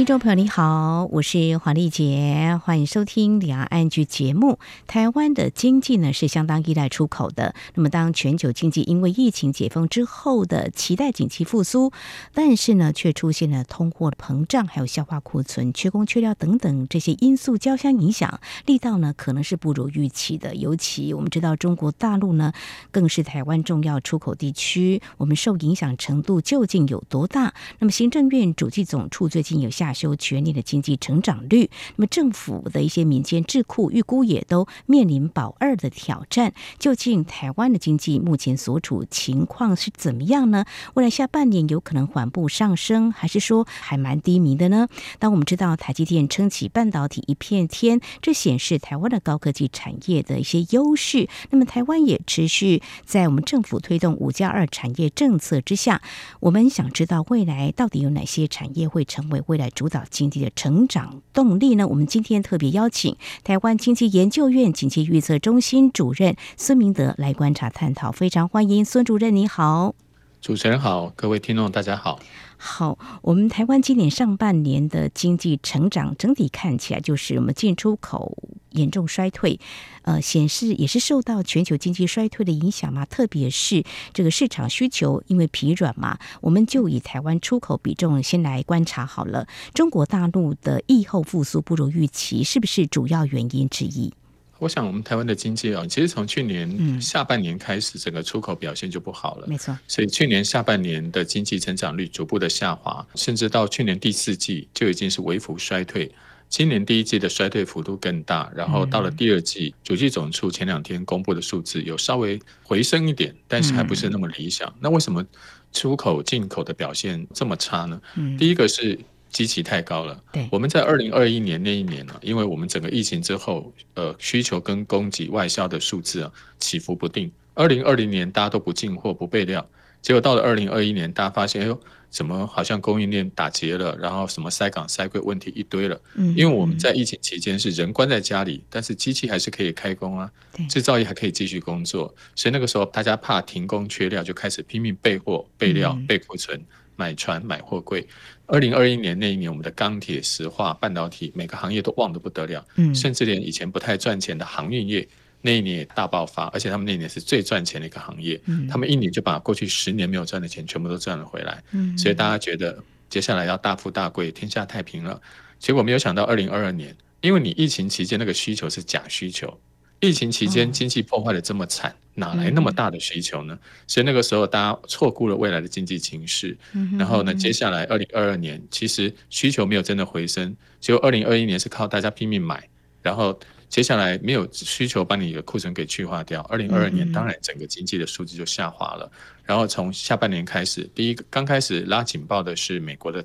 听众朋友你好，我是黄丽杰，欢迎收听两岸 ING 节目。台湾的经济呢是相当依赖出口的，那么当全球经济因为疫情解封之后的期待景气复苏，但是呢却出现了通货膨胀，还有消化库存、缺工缺料等等这些因素交相影响，力道呢可能是不如预期的。尤其我们知道中国大陆呢更是台湾重要出口地区，我们受影响程度究竟有多大？那么行政院主计总处最近有下。修全年的经济成长率，那么政府的一些民间智库预估也都面临保二的挑战。究竟台湾的经济目前所处情况是怎么样呢？未来下半年有可能缓步上升，还是说还蛮低迷的呢？当我们知道台积电撑起半导体一片天，这显示台湾的高科技产业的一些优势。那么台湾也持续在我们政府推动五加二产业政策之下，我们想知道未来到底有哪些产业会成为未来。主导经济的成长动力呢？我们今天特别邀请台湾经济研究院经济预测中心主任孙明德来观察探讨，非常欢迎孙主任，你好。主持人好，各位听众大家好。好，我们台湾今年上半年的经济成长整体看起来就是我们进出口严重衰退，呃，显示也是受到全球经济衰退的影响嘛。特别是这个市场需求因为疲软嘛，我们就以台湾出口比重先来观察好了。中国大陆的疫后复苏不如预期，是不是主要原因之一？我想，我们台湾的经济啊，其实从去年下半年开始，整个出口表现就不好了。没错，所以去年下半年的经济成长率逐步的下滑，甚至到去年第四季就已经是微幅衰退。今年第一季的衰退幅度更大，然后到了第二季，主计总处前两天公布的数字有稍微回升一点，但是还不是那么理想。那为什么出口进口的表现这么差呢？第一个是。基期太高了。对，我们在二零二一年那一年呢，因为我们整个疫情之后，呃，需求跟供给外销的数字啊起伏不定。二零二零年大家都不进货不备料，结果到了二零二一年，大家发现，哎呦，怎么好像供应链打结了，然后什么塞港塞柜问题一堆了。嗯，因为我们在疫情期间是人关在家里，但是机器还是可以开工啊，制造业还可以继续工作，所以那个时候大家怕停工缺料，就开始拼命备货、备料、备库存。买船买货柜，二零二一年那一年，我们的钢铁、石化、半导体每个行业都旺得不得了，嗯，甚至连以前不太赚钱的航运业那一年也大爆发，而且他们那一年是最赚钱的一个行业，嗯，他们一年就把过去十年没有赚的钱全部都赚了回来，嗯，所以大家觉得接下来要大富大贵、天下太平了，结果没有想到二零二二年，因为你疫情期间那个需求是假需求。疫情期间经济破坏的这么惨，哪来那么大的需求呢？所以那个时候大家错估了未来的经济情势。然后呢，接下来二零二二年其实需求没有真的回升，结果二零二一年是靠大家拼命买，然后接下来没有需求把你的库存给去化掉。二零二二年当然整个经济的数字就下滑了。然后从下半年开始，第一个刚开始拉警报的是美国的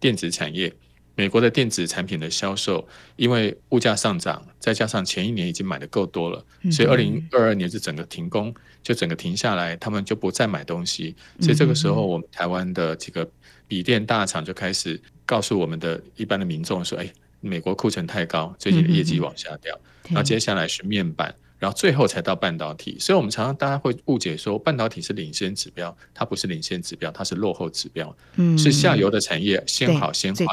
电子产业。美国的电子产品的销售，因为物价上涨，再加上前一年已经买的够多了，所以二零二二年是整个停工，就整个停下来，他们就不再买东西。所以这个时候，我们台湾的几个笔电大厂就开始告诉我们的一般的民众说：“哎，美国库存太高，最近的业绩往下掉。”然后接下来是面板。然后最后才到半导体，所以我们常常大家会误解说半导体是领先指标，它不是领先指标，它是落后指标，嗯，是下游的产业先好先坏，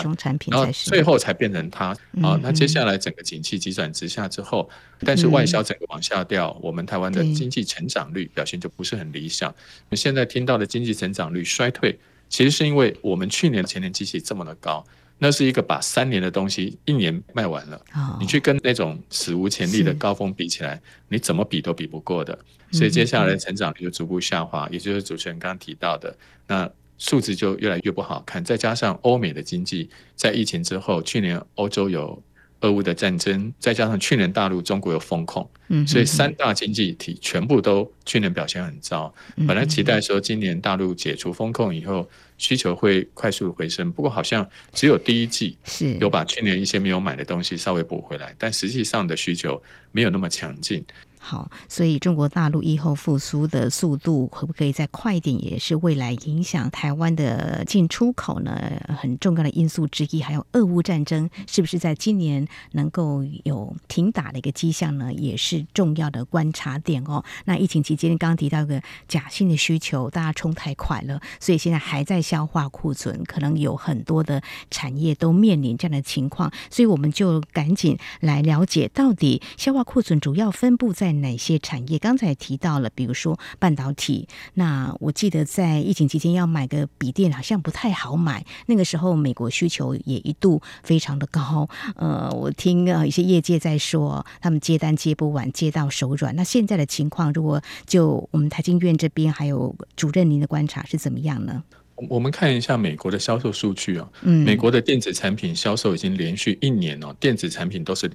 然后最后才变成它啊。那接下来整个景气急转直下之后，但是外销整个往下掉，我们台湾的经济成长率表现就不是很理想。我们现在听到的经济成长率衰退，其实是因为我们去年前年机器这么的高。那是一个把三年的东西一年卖完了，你去跟那种史无前例的高峰比起来，你怎么比都比不过的。所以接下来成长率就逐步下滑，也就是主持人刚刚提到的，那数字就越来越不好看。再加上欧美的经济在疫情之后，去年欧洲有俄乌的战争，再加上去年大陆中国有封控，所以三大经济体全部都去年表现很糟。本来期待说今年大陆解除封控以后，需求会快速回升，不过好像只有第一季有把去年一些没有买的东西稍微补回来，但实际上的需求没有那么强劲。好，所以中国大陆疫后复苏的速度可不可以再快一点，也是未来影响台湾的进出口呢很重要的因素之一。还有俄乌战争是不是在今年能够有停打的一个迹象呢？也是重要的观察点哦。那疫情期间刚刚提到一个假性的需求，大家冲太快了，所以现在还在消化库存，可能有很多的产业都面临这样的情况，所以我们就赶紧来了解到底消化库存主要分布在哪些产业？刚才提到了，比如说半导体。那我记得在疫情期间要买个笔电，好像不太好买。那个时候美国需求也一度非常的高。呃，我听呃一些业界在说，他们接单接不完，接到手软。那现在的情况，如果就我们台经院这边还有主任您的观察是怎么样呢？我们看一下美国的销售数据啊。嗯，美国的电子产品销售已经连续一年哦，电子产品都是。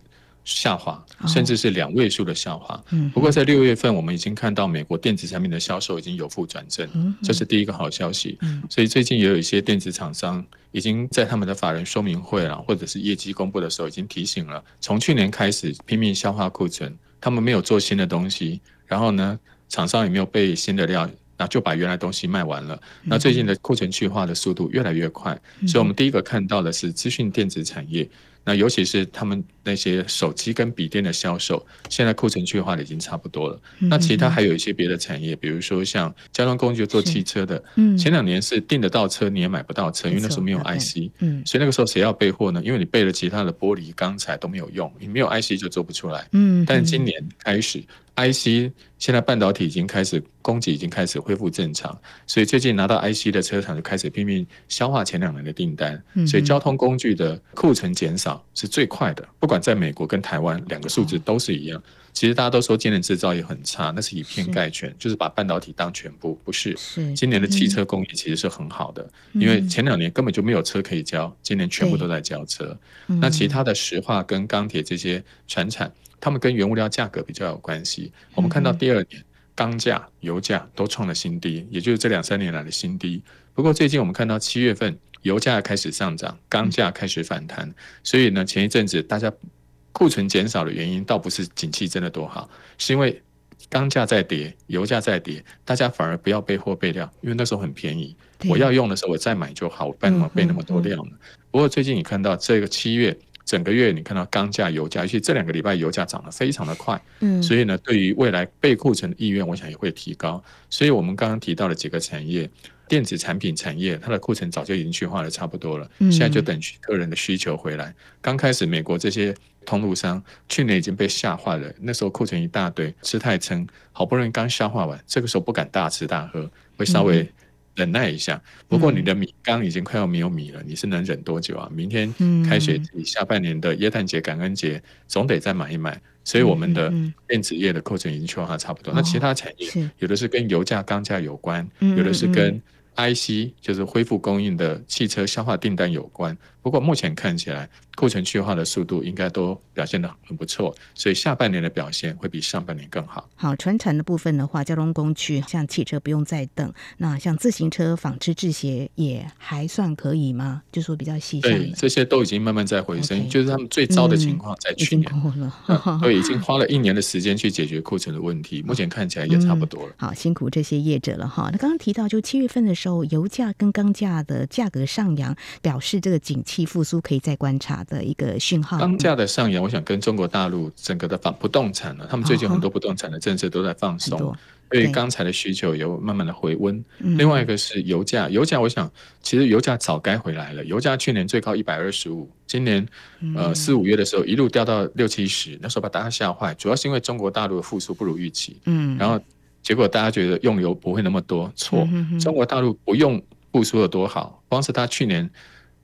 下滑，甚至是两位数的下滑。不过在六月份，我们已经看到美国电子产品的销售已经由负转正，这是第一个好消息。所以最近也有一些电子厂商已经在他们的法人说明会啊，或者是业绩公布的时候，已经提醒了，从去年开始拼命消化库存，他们没有做新的东西，然后呢，厂商也没有备新的料，那就把原来东西卖完了。那最近的库存去化的速度越来越快，所以我们第一个看到的是资讯电子产业。那尤其是他们那些手机跟笔电的销售，现在库存去化的已经差不多了。那其他还有一些别的产业，比如说像交通工具做汽车的，嗯前两年是订得到车你也买不到车，因为那时候没有 IC，嗯所以那个时候谁要备货呢？因为你备了其他的玻璃、钢材都没有用，你没有 IC 就做不出来。嗯但今年开始。IC 现在半导体已经开始供给已经开始恢复正常，所以最近拿到 IC 的车厂就开始拼命消化前两年的订单，所以交通工具的库存减少是最快的。不管在美国跟台湾两个数字都是一样。其实大家都说今年制造业很差，那是以偏概全，就是把半导体当全部，不是。今年的汽车工业其实是很好的，因为前两年根本就没有车可以交，今年全部都在交车。那其他的石化跟钢铁这些船产。他们跟原物料价格比较有关系。我们看到第二年钢价、油价都创了新低，也就是这两三年来的新低。不过最近我们看到七月份油价开始上涨，钢价开始反弹。所以呢，前一阵子大家库存减少的原因，倒不是景气真的多好，是因为钢价在跌，油价在跌，大家反而不要备货备料，因为那时候很便宜，我要用的时候我再买就好，我干嘛备那么多料呢？不过最近你看到这个七月。整个月你看到钢价、油价，尤其这两个礼拜油价涨得非常的快，嗯，所以呢，对于未来备库存的意愿，我想也会提高。所以我们刚刚提到了几个产业，电子产品产业，它的库存早就已经去化的差不多了，现在就等个人的需求回来。刚开始美国这些通路商去年已经被吓坏了，那时候库存一大堆，吃太撑，好不容易刚消化完，这个时候不敢大吃大喝，会稍微。忍耐一下，不过你的米缸已经快要没有米了，你是能忍多久啊？明天开学季，下半年的耶诞节、感恩节，总得再买一买。所以我们的电子业的库存已经去化差不多。那其他产业，有的是跟油价、钢价有关，有的是跟 IC，就是恢复供应的汽车消化订单有关。不过目前看起来，库存去化的速度应该都表现得很不错，所以下半年的表现会比上半年更好。好，传产的部分的话，交通工具像汽车不用再等，那像自行车、纺织、制鞋也还算可以吗？就说比较细。对，这些都已经慢慢在回升，Okay 就是他们最糟的情况在去年，对，已经花了一年的时间去解决库存的问题，目前看起来也差不多了。嗯、好，辛苦这些业者了哈。那刚刚提到，就七月份的时候，油价跟钢价的价格上扬，表示这个景气。复苏可以再观察的一个讯号。钢价的上扬，我想跟中国大陆整个的房不动产呢，他们最近很多不动产的政策都在放松，对于钢材的需求有慢慢的回温。另外一个是油价，油价我想其实油价早该回来了。油价去年最高一百二十五，今年呃四五月的时候一路掉到六七十，那时候把大家吓坏，主要是因为中国大陆的复苏不如预期。嗯，然后结果大家觉得用油不会那么多，错，中国大陆不用复苏的多好，光是他去年。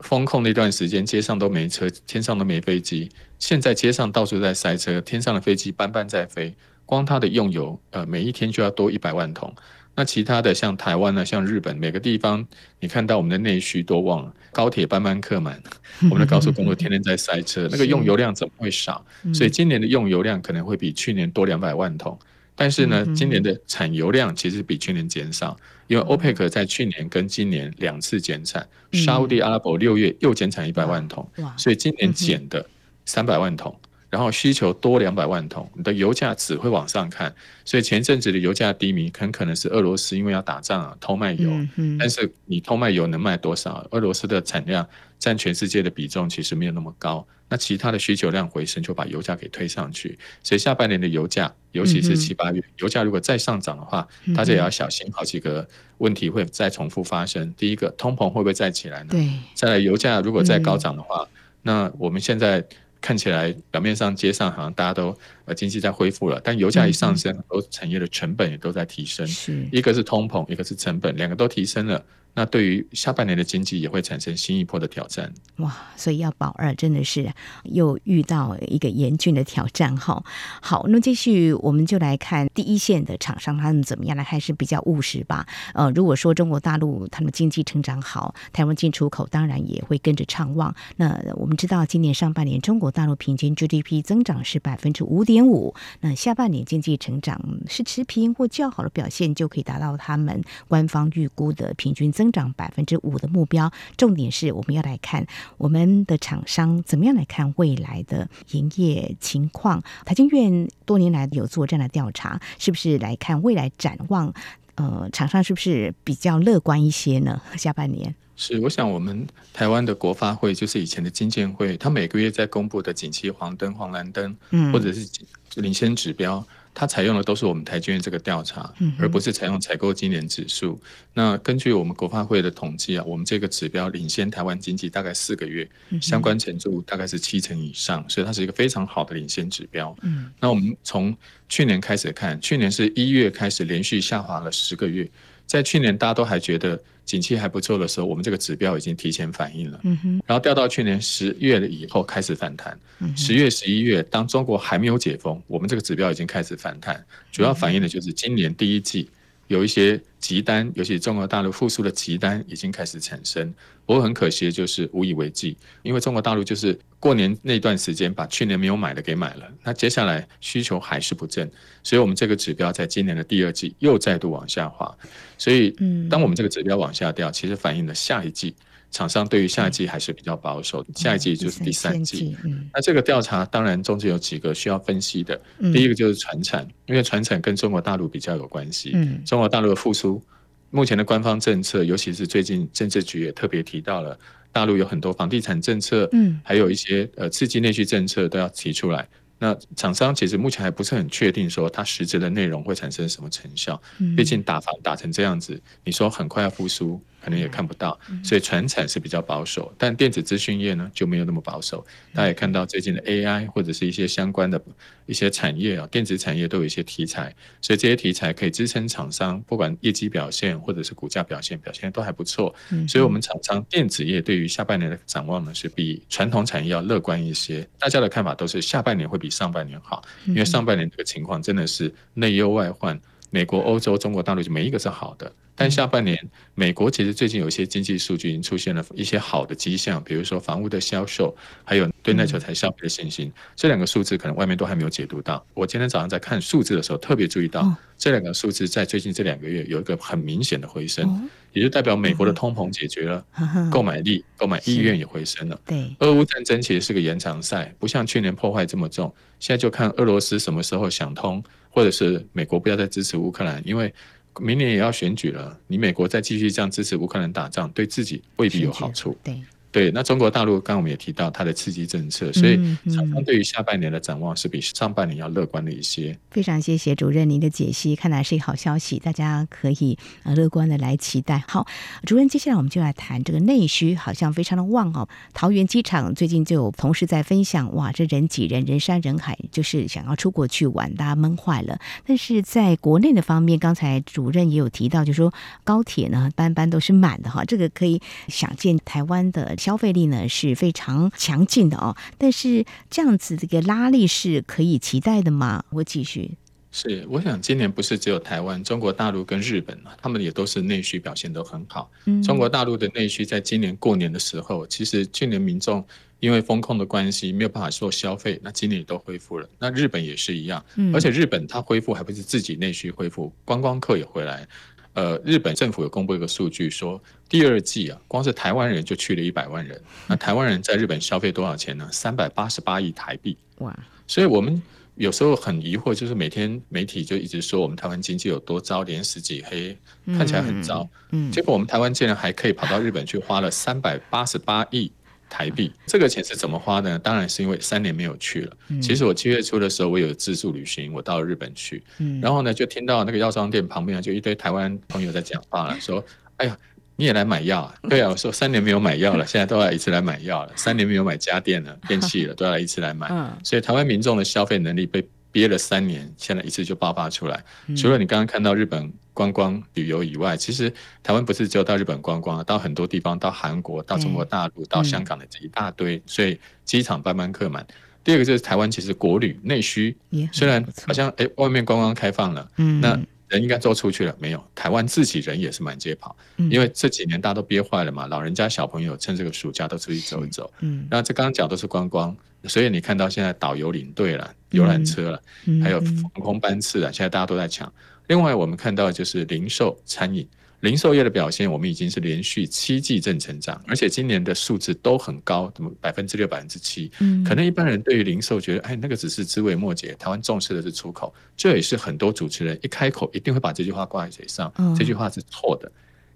封控那段时间，街上都没车，天上都没飞机。现在街上到处在塞车，天上的飞机班班在飞。光它的用油，呃，每一天就要多一百万桶。那其他的像台湾呢，像日本，每个地方你看到我们的内需多旺，高铁班班客满，我们的高速公路天天在塞车，那个用油量怎么会少？所以今年的用油量可能会比去年多两百万桶。但是呢，今年的产油量其实比去年减少，因为 OPEC 在去年跟今年两次减产，沙乌地阿拉伯六月又减产一百万桶，所以今年减的三百万桶，然后需求多两百万桶，你的油价只会往上看。所以前阵子的油价低迷，很可能是俄罗斯因为要打仗啊，偷卖油。嗯嗯。但是你偷卖油能卖多少？俄罗斯的产量占全世界的比重其实没有那么高。那其他的需求量回升，就把油价给推上去。所以下半年的油价，尤其是七八月，油价如果再上涨的话，大家也要小心，好几个问题会再重复发生。第一个，通膨会不会再起来呢？对。再来，油价如果再高涨的话，那我们现在。看起来表面上街上好像大家都呃经济在恢复了，但油价一上升，很多产业的成本也都在提升。是，一个是通膨，一个是成本，两个都提升了。那对于下半年的经济也会产生新一波的挑战。哇，所以要保二真的是又遇到一个严峻的挑战哈。好，那继续我们就来看第一线的厂商他们怎么样呢，还是比较务实吧。呃，如果说中国大陆他们经济成长好，台湾进出口当然也会跟着畅旺。那我们知道今年上半年中国大陆平均 GDP 增长是百分之五点五，那下半年经济成长是持平或较好的表现，就可以达到他们官方预估的平均增增长百分之五的目标，重点是我们要来看我们的厂商怎么样来看未来的营业情况。台经院多年来有做这样的调查，是不是来看未来展望？呃，厂商是不是比较乐观一些呢？下半年是，我想我们台湾的国发会就是以前的金建会，他每个月在公布的景气黄灯、黄蓝灯，嗯，或者是领先指标。它采用的都是我们台军院这个调查，而不是采用采购经理指数。那根据我们国发会的统计啊，我们这个指标领先台湾经济大概四个月，相关程度大概是七成以上，所以它是一个非常好的领先指标。那我们从去年开始看，去年是一月开始连续下滑了十个月，在去年大家都还觉得。景气还不错的时候，我们这个指标已经提前反应了。嗯哼。然后掉到去年十月了以后开始反弹。嗯。十月、十一月，当中国还没有解封，我们这个指标已经开始反弹。主要反映的就是今年第一季有一些急单，尤其中国大陆复苏的急单已经开始产生。不过很可惜的就是无以为继，因为中国大陆就是过年那段时间把去年没有买的给买了，那接下来需求还是不振，所以我们这个指标在今年的第二季又再度往下滑。所以，当我们这个指标往下掉，其实反映了下一季厂商对于下一季还是比较保守，下一季就是第三季。那这个调查当然中间有几个需要分析的，第一个就是传产，因为传产跟中国大陆比较有关系，中国大陆的复苏。目前的官方政策，尤其是最近政治局也特别提到了，大陆有很多房地产政策，嗯，还有一些呃刺激内需政策都要提出来。那厂商其实目前还不是很确定说它实质的内容会产生什么成效，毕竟打房打成这样子，你说很快要复苏。可能也看不到，所以传产是比较保守，但电子资讯业呢就没有那么保守。大家也看到最近的 AI 或者是一些相关的一些产业啊，电子产业都有一些题材，所以这些题材可以支撑厂商，不管业绩表现或者是股价表现，表现都还不错。所以，我们厂商电子业对于下半年的展望呢，是比传统产业要乐观一些。大家的看法都是下半年会比上半年好，因为上半年这个情况真的是内忧外患，美国、欧洲、中国大陆就没一个是好的。但下半年，美国其实最近有一些经济数据已经出现了一些好的迹象，比如说房屋的销售，还有对耐久财消费的信心，这两个数字可能外面都还没有解读到。我今天早上在看数字的时候，特别注意到这两个数字在最近这两个月有一个很明显的回升，也就代表美国的通膨解决了，购买力、购买意愿也回升了。对，俄乌战争其实是个延长赛，不像去年破坏这么重。现在就看俄罗斯什么时候想通，或者是美国不要再支持乌克兰，因为。明年也要选举了，你美国再继续这样支持乌克兰打仗，对自己未必有好处。对。对，那中国大陆刚刚我们也提到它的刺激政策，所以厂商对于下半年的展望是比上半年要乐观的一些。非常谢谢主任您的解析，看来是一个好消息，大家可以呃乐观的来期待。好，主任，接下来我们就来谈这个内需，好像非常的旺哦。桃园机场最近就有同事在分享，哇，这人挤人，人山人海，就是想要出国去玩，大家闷坏了。但是在国内的方面，刚才主任也有提到，就是说高铁呢班班都是满的哈，这个可以想见台湾的。消费力呢是非常强劲的哦，但是这样子这个拉力是可以期待的吗？我继续。是，我想今年不是只有台湾，中国大陆跟日本他们也都是内需表现都很好。嗯，中国大陆的内需在今年过年的时候，其实去年民众因为风控的关系没有办法做消费，那今年也都恢复了。那日本也是一样，而且日本它恢复还不是自己内需恢复，观光客也回来。呃，日本政府有公布一个数据说，第二季啊，光是台湾人就去了一百万人。那台湾人在日本消费多少钱呢？三百八十八亿台币。哇！所以我们有时候很疑惑，就是每天媒体就一直说我们台湾经济有多糟，连十几黑，看起来很糟。嗯。嗯，结果我们台湾竟然还可以跑到日本去，花了三百八十八亿台币。这个钱是怎么花呢？当然是因为三年没有去了。嗯。其实我七月初的时候，我有自助旅行，我到了日本去。嗯。然后呢，就听到那个药妆店旁边就一堆台湾朋友在讲话了，说：“哎呀。”你也来买药啊？对啊，我说三年没有买药了，现在都要一次来买药了。三年没有买家电了、电器了，都要一次来买。所以台湾民众的消费能力被憋了三年，现在一次就爆发出来。除了你刚刚看到日本观光旅游以外，其实台湾不是只有到日本观光，到很多地方，到韩国、到中国大陆、到香港的这一大堆，所以机场班班客满。第二个就是台湾其实国旅内需，虽然好像哎外面观光开放了，嗯那。人应该都出去了没有？台湾自己人也是满街跑，因为这几年大家都憋坏了嘛，老人家小朋友趁这个暑假都出去走一走。嗯，那这刚刚讲都是观光，所以你看到现在导游领队了，游览车了，还有航空班次了，现在大家都在抢。另外我们看到就是零售餐饮。零售业的表现，我们已经是连续七季正成长，而且今年的数字都很高，怎么百分之六、百分之七。可能一般人对于零售觉得，哎，那个只是枝微末节。台湾重视的是出口，这也是很多主持人一开口一定会把这句话挂在嘴上。这句话是错的。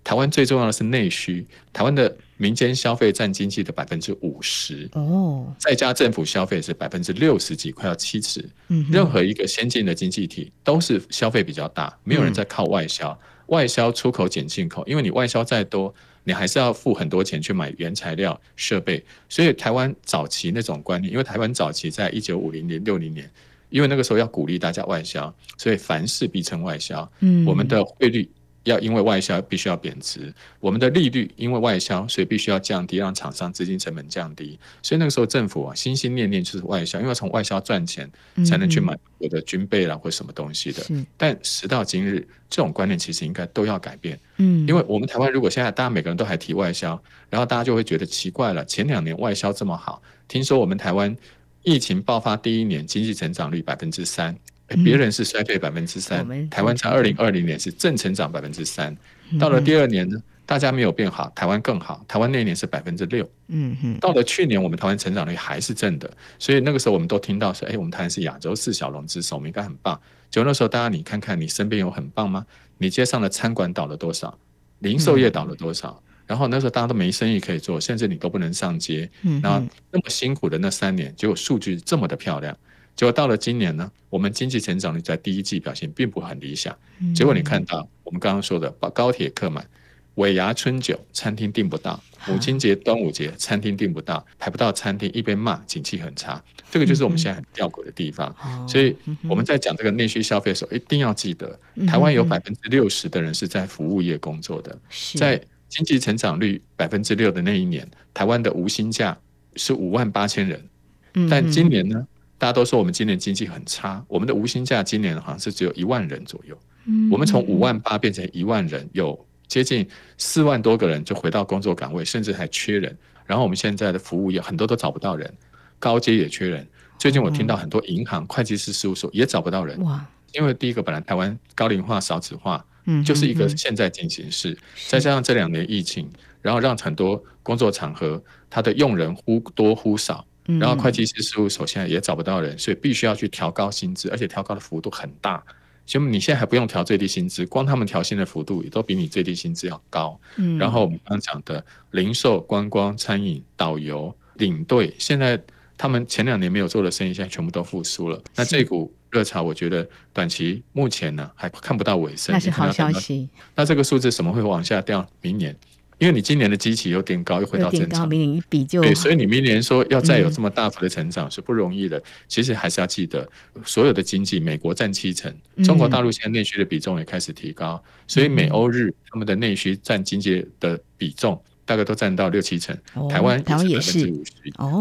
台湾最重要的是内需，台湾的民间消费占经济的百分之五十。哦，再加政府消费是百分之六十几，快要七十。任何一个先进的经济体都是消费比较大，没有人在靠外销。外销出口减进口，因为你外销再多，你还是要付很多钱去买原材料、设备。所以台湾早期那种观念，因为台湾早期在一九五零年、六零年，因为那个时候要鼓励大家外销，所以凡事必称外销。嗯，我们的汇率。要因为外销必须要贬值，我们的利率因为外销，所以必须要降低，让厂商资金成本降低。所以那个时候政府啊，心心念念就是外销，因为从外销赚钱才能去买我的军备啦或什么东西的。嗯、但时到今日，这种观念其实应该都要改变。嗯，因为我们台湾如果现在大家每个人都还提外销，然后大家就会觉得奇怪了。前两年外销这么好，听说我们台湾疫情爆发第一年经济成长率百分之三。别人是衰退百分之三，台湾在二零二零年是正成长百分之三。到了第二年呢，大家没有变好，台湾更好，台湾那一年是百分之六。嗯哼。到了去年，我们台湾成长率还是正的，所以那个时候我们都听到说，哎，我们台湾是亚洲四小龙之首，我们应该很棒。就那时候，大家你看看你身边有很棒吗？你街上的餐馆倒了多少？零售业倒了多少？然后那时候大家都没生意可以做，甚至你都不能上街。然后那么辛苦的那三年，结果数据这么的漂亮。结果到了今年呢，我们经济成长率在第一季表现并不很理想。结果你看到我们刚刚说的，把高铁客满，尾牙春酒餐厅订不到，母亲节、端午节餐厅订不到，排不到餐厅，一边骂景气很差，这个就是我们现在很吊诡的地方。所以我们在讲这个内需消费的时候，一定要记得，台湾有百分之六十的人是在服务业工作的，在经济成长率百分之六的那一年，台湾的无薪假是五万八千人，但今年呢？大家都说我们今年经济很差，我们的无薪假今年好像是只有一万人左右。嗯，我们从五万八变成一万人，有接近四万多个人就回到工作岗位，甚至还缺人。然后我们现在的服务业很多都找不到人，高阶也缺人。最近我听到很多银行、会计师事务所也找不到人。哇！因为第一个本来台湾高龄化、少子化，嗯，就是一个现在进行式，再加上这两年疫情，然后让很多工作场合它的用人忽多忽少。然后会计师事务所现在也找不到人，所以必须要去调高薪资，而且调高的幅度很大。所以你现在还不用调最低薪资，光他们调薪的幅度也都比你最低薪资要高。嗯，然后我们刚刚讲的零售、观光、餐饮、导游、领队，现在他们前两年没有做的生意，现在全部都复苏了。那这股热潮，我觉得短期目前呢还看不到尾声。那是好消息。那这个数字怎么会往下掉？明年？因为你今年的基期有点高，又回到正常，明年一比就对，所以你明年说要再有这么大幅的成长是不容易的。其实还是要记得，所有的经济，美国占七成，中国大陆现在内需的比重也开始提高，所以美欧日他们的内需占经济的比重大概都占到六七成。台湾台湾也是，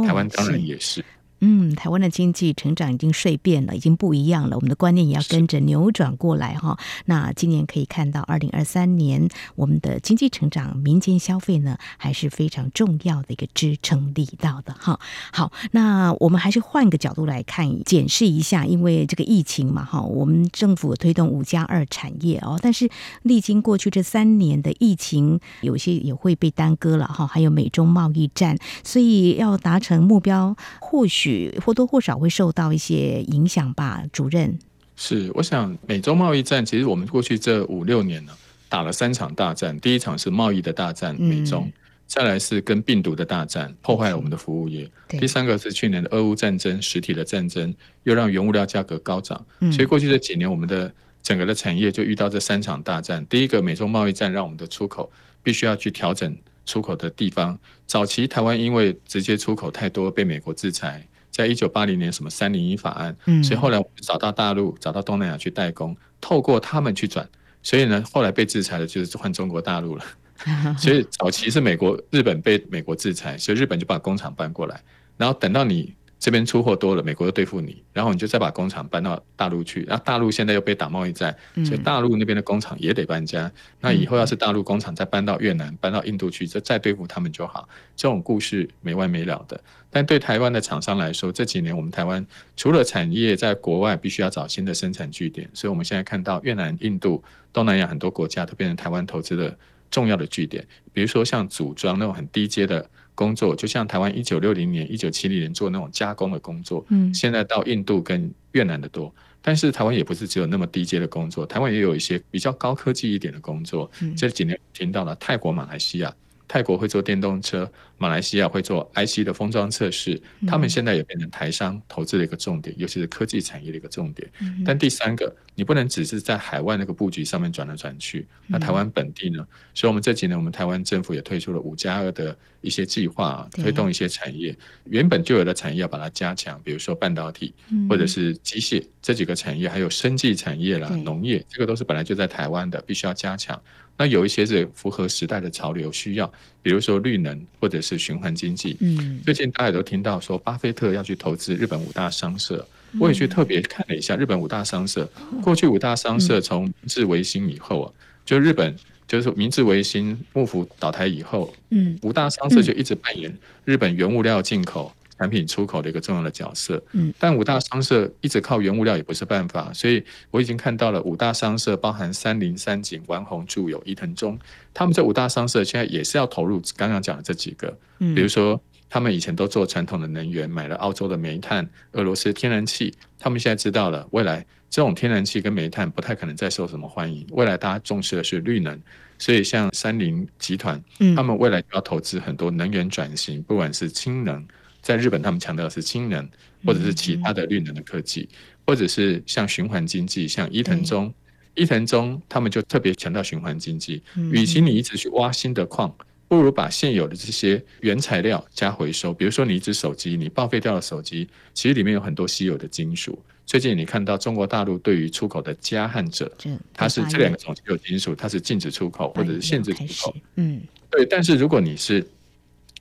台湾当然也是。嗯，台湾的经济成长已经蜕变了，已经不一样了，我们的观念也要跟着扭转过来哈。那今年可以看到，二零二三年我们的经济成长、民间消费呢，还是非常重要的一个支撑力道的哈。好，那我们还是换个角度来看，检视一下，因为这个疫情嘛哈，我们政府推动五加二产业哦，但是历经过去这三年的疫情，有些也会被耽搁了哈，还有美中贸易战，所以要达成目标，或许或多或少会受到一些影响吧。主任，是，我想美洲贸易战，其实我们过去这五六年呢，打了三场大战，第一场是贸易的大战，美中。嗯再来是跟病毒的大战，破坏了我们的服务业。第三个是去年的俄乌战争，实体的战争又让原物料价格高涨。所以过去这几年，我们的整个的产业就遇到这三场大战。第一个，美中贸易战让我们的出口必须要去调整出口的地方。早期台湾因为直接出口太多被美国制裁，在一九八零年什么三零一法案，所以后来我们找到大陆，找到东南亚去代工，透过他们去转。所以呢，后来被制裁的就是换中国大陆了。所以早期是美国、日本被美国制裁，所以日本就把工厂搬过来，然后等到你这边出货多了，美国又对付你，然后你就再把工厂搬到大陆去，然后大陆现在又被打贸易战，所以大陆那边的工厂也得搬家。那以后要是大陆工厂再搬到越南、搬到印度去，再再对付他们就好。这种故事没完没了的。但对台湾的厂商来说，这几年我们台湾除了产业在国外必须要找新的生产据点，所以我们现在看到越南、印度、东南亚很多国家都变成台湾投资的。重要的据点，比如说像组装那种很低阶的工作，就像台湾一九六零年、一九七零年做那种加工的工作，嗯，现在到印度跟越南的多。但是台湾也不是只有那么低阶的工作，台湾也有一些比较高科技一点的工作。这几年听到了泰国、马来西亚。泰国会做电动车，马来西亚会做 IC 的封装测试，他们现在也变成台商投资的一个重点，尤其是科技产业的一个重点。但第三个，你不能只是在海外那个布局上面转来转去，那台湾本地呢？所以，我们这几年我们台湾政府也推出了五加二的一些计划，推动一些产业。原本就有的产业要把它加强，比如说半导体或者是机械这几个产业，还有生技产业啦、农业，这个都是本来就在台湾的，必须要加强。那有一些是符合时代的潮流需要，比如说绿能或者是循环经济。嗯，最近大家也都听到说，巴菲特要去投资日本五大商社，我也去特别看了一下日本五大商社。过去五大商社从明治维新以后啊，就日本就是明治维新幕府倒台以后，嗯，五大商社就一直扮演日本原物料进口。产品出口的一个重要的角色，嗯，但五大商社一直靠原物料也不是办法，所以我已经看到了五大商社，包含三菱、三井、丸红、住友、伊藤忠，他们这五大商社现在也是要投入刚刚讲的这几个，比如说他们以前都做传统的能源，买了澳洲的煤炭、俄罗斯天然气，他们现在知道了未来这种天然气跟煤炭不太可能再受什么欢迎，未来大家重视的是绿能，所以像三菱集团，他们未来要投资很多能源转型，不管是氢能。在日本，他们强调的是氢能，或者是其他的绿能的科技，或者是像循环经济，像伊藤忠，伊藤忠他们就特别强调循环经济。与其你一直去挖新的矿，不如把现有的这些原材料加回收。比如说，你一只手机，你报废掉的手机，其实里面有很多稀有的金属。最近你看到中国大陆对于出口的镓和鍺，它是这两个种稀有金属，它是禁止出口或者是限制出口。嗯，对。但是如果你是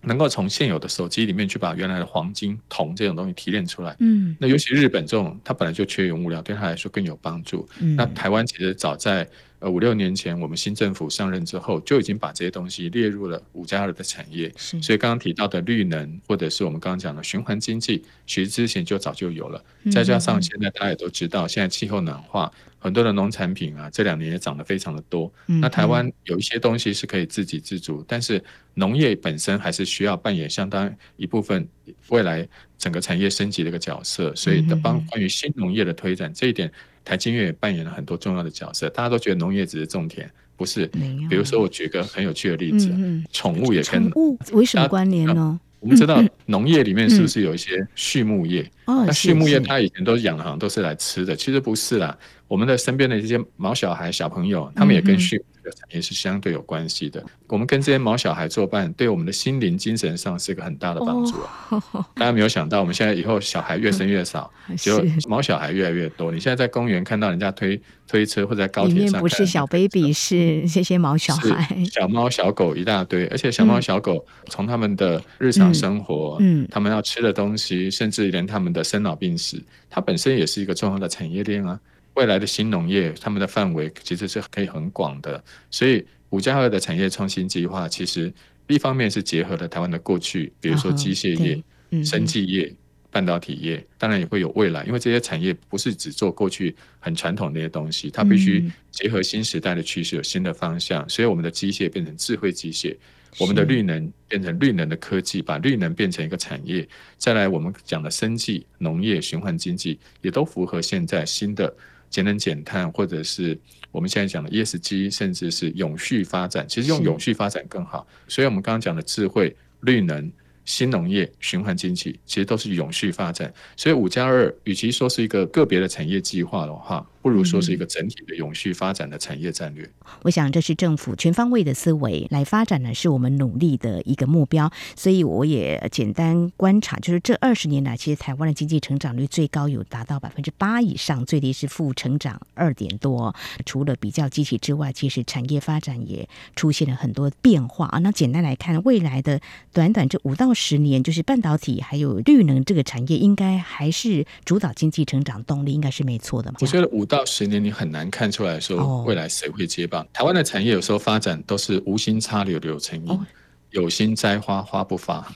能够从现有的手机里面去把原来的黄金、铜这种东西提炼出来，嗯，那尤其日本这种，它本来就缺原物料，对它来说更有帮助。嗯，那台湾其实早在呃五六年前，我们新政府上任之后，就已经把这些东西列入了五加二的产业。所以刚刚提到的绿能，或者是我们刚刚讲的循环经济，其实之前就早就有了。再加上现在大家也都知道，现在气候暖化。很多的农产品啊，这两年也涨得非常的多。那台湾有一些东西是可以自给自足，但是农业本身还是需要扮演相当一部分未来整个产业升级的一个角色。所以，的帮关于新农业的推展这一点，台金院也扮演了很多重要的角色。大家都觉得农业只是种田，不是？比如说，我举个很有趣的例子，宠物也跟宠物为什么关联呢？我们知道农业里面是不是有一些畜牧业？那畜牧业它以前都养的好像都是来吃的，其实不是啦。我们的身边的这些毛小孩、小朋友，他们也跟畜的产业是相对有关系的。我们跟这些毛小孩作伴，对我们的心灵、精神上是一个很大的帮助。啊、大家没有想到，我们现在以后小孩越生越少，结 果毛小孩越来越多。你现在在公园看到人家推推车，或者在高铁上，不是小 baby，是这些毛小孩，小猫小狗一大堆。而且小猫小狗从他们的日常生活，嗯，嗯他们要吃的东西，甚至连他们的生老病死，它本身也是一个重要的产业链啊。未来的新农业，他们的范围其实是可以很广的，所以五加二的产业创新计划，其实一方面是结合了台湾的过去，比如说机械业、嗯、生技业、半导体业，当然也会有未来，因为这些产业不是只做过去很传统的那些东西，它必须结合新时代的趋势，有新的方向，所以我们的机械变成智慧机械，我们的绿能变成绿能的科技，把绿能变成一个产业，再来我们讲的生计、农业、循环经济，也都符合现在新的。节能减碳，或者是我们现在讲的 ESG，甚至是永续发展，其实用永续发展更好。所以，我们刚刚讲的智慧、绿能、新农业、循环经济，其实都是永续发展。所以，五加二，与其说是一个个别的产业计划的话，不如说是一个整体的永续发展的产业战略。我想这是政府全方位的思维来发展呢，是我们努力的一个目标。所以我也简单观察，就是这二十年来，其实台湾的经济成长率最高有达到百分之八以上，最低是负成长二点多。除了比较积极之外，其实产业发展也出现了很多变化啊。那简单来看，未来的短短这五到十年，就是半导体还有绿能这个产业，应该还是主导经济成长动力，应该是没错的嘛。我觉得五到十年，你很难看出来说未来谁会接棒。Oh. 台湾的产业有时候发展都是无心插柳柳成荫，oh. 有心栽花花不发。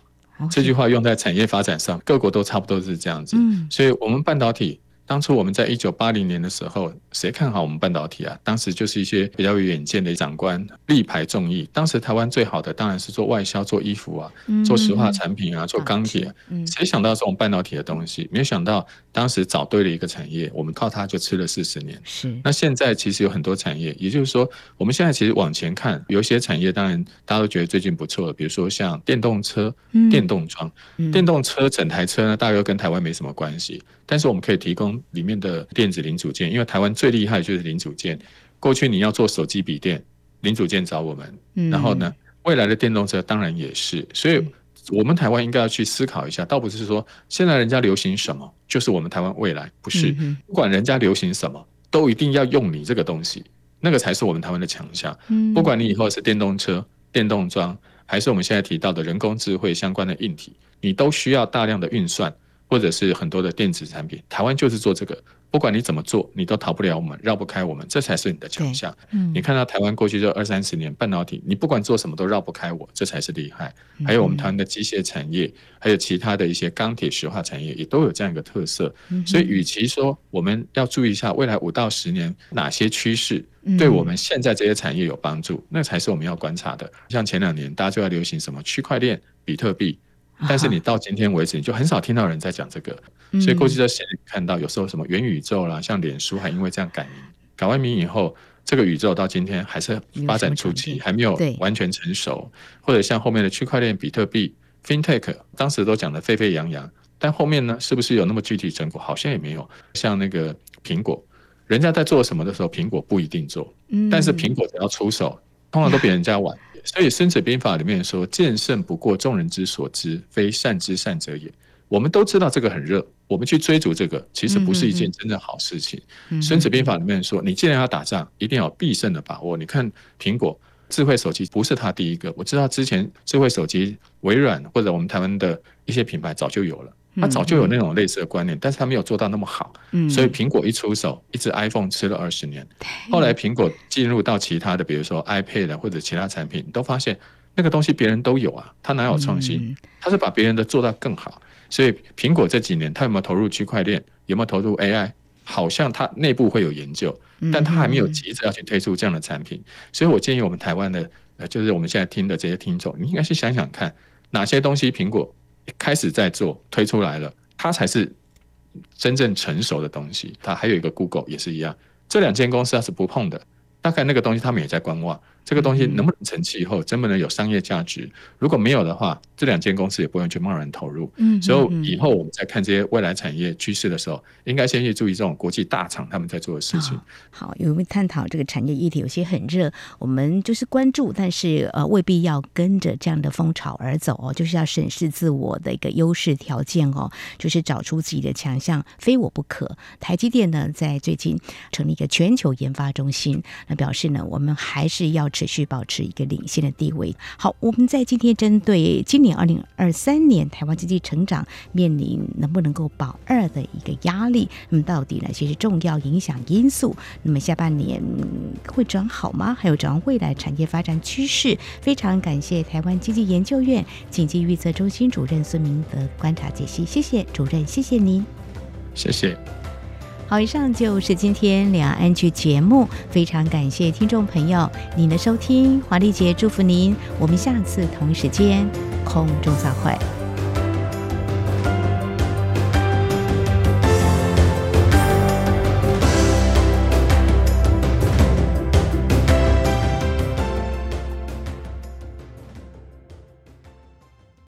这句话用在产业发展上，各国都差不多是这样子。嗯，所以我们半导体。当初我们在一九八零年的时候，谁看好我们半导体啊？当时就是一些比较有远见的长官力排众议。当时台湾最好的当然是做外销、做衣服啊，做石化产品啊，做钢铁。谁想到这种半导体的东西？没有想到当时找对了一个产业，我们靠它就吃了四十年。是。那现在其实有很多产业，也就是说，我们现在其实往前看，有些产业当然大家都觉得最近不错，比如说像电动车、电动装、电动车整台车呢，大约跟台湾没什么关系。但是我们可以提供里面的电子零组件，因为台湾最厉害就是零组件。过去你要做手机、笔电，零组件找我们。然后呢，未来的电动车当然也是。所以，我们台湾应该要去思考一下，倒不是说现在人家流行什么，就是我们台湾未来不是。不管人家流行什么，都一定要用你这个东西，那个才是我们台湾的强项。不管你以后是电动车、电动装，还是我们现在提到的人工智慧相关的硬体，你都需要大量的运算。或者是很多的电子产品，台湾就是做这个，不管你怎么做，你都逃不了我们，绕不开我们，这才是你的强项。嗯，你看到台湾过去这二三十年半导体，你不管做什么都绕不开我，这才是厉害。还有我们台湾的机械产业，还有其他的一些钢铁、石化产业，也都有这样一个特色。所以，与其说我们要注意一下未来五到十年哪些趋势对我们现在这些产业有帮助，那才是我们要观察的。像前两年大家就要流行什么区块链、比特币。但是你到今天为止，你就很少听到人在讲这个，所以过去在写看到有时候什么元宇宙啦，像脸书还因为这样改名，改完名以后，这个宇宙到今天还是发展初期，还没有完全成熟，或者像后面的区块链、比特币、FinTech，当时都讲得沸沸扬扬，但后面呢，是不是有那么具体成果？好像也没有。像那个苹果，人家在做什么的时候，苹果不一定做，但是苹果只要出手，通常都比人家晚。所以《孙子兵法》里面说：“剑圣不过众人之所知，非善之善者也。”我们都知道这个很热，我们去追逐这个，其实不是一件真正好事情。《孙子兵法》里面说：“你既然要打仗，一定要有必胜的把握。”你看苹果智慧手机不是它第一个，我知道之前智慧手机微软或者我们台湾的一些品牌早就有了。他早就有那种类似的观念，但是他没有做到那么好，所以苹果一出手，一只 iPhone 吃了二十年。后来苹果进入到其他的，比如说 iPad 或者其他产品，你都发现那个东西别人都有啊，他哪有创新？他是把别人的做到更好。所以苹果这几年，他有没有投入区块链？有没有投入 AI？好像他内部会有研究，但他还没有急着要去推出这样的产品。所以我建议我们台湾的，呃，就是我们现在听的这些听众，你应该去想想看，哪些东西苹果。开始在做推出来了，它才是真正成熟的东西。它还有一个 Google 也是一样，这两间公司它是不碰的。大概那个东西他们也在观望，这个东西能不能成气候，能不能有商业价值？如果没有的话，这两间公司也不用去贸然投入。嗯，所以以后我们在看这些未来产业趋势的时候，应该先去注意这种国际大厂他们在做的事情。哦、好，因为探讨这个产业议题有些很热，我们就是关注，但是呃未必要跟着这样的风潮而走哦，就是要审视自我的一个优势条件哦，就是找出自己的强项，非我不可。台积电呢，在最近成立一个全球研发中心，那表示呢，我们还是要持续保持一个领先的地位。好，我们在今天针对今年二零二三年台湾经济成长面临能不能够保二的一个压力，那么到底哪些是重要影响因素？那么下半年会转好吗？还有展望未来产业发展趋势？非常感谢台湾经济研究院经济预测中心主任孙明德观察解析，谢谢主任，谢谢您，谢谢。好，以上就是今天两岸剧节目，非常感谢听众朋友您的收听，华丽姐祝福您，我们下次同一时间空中再会。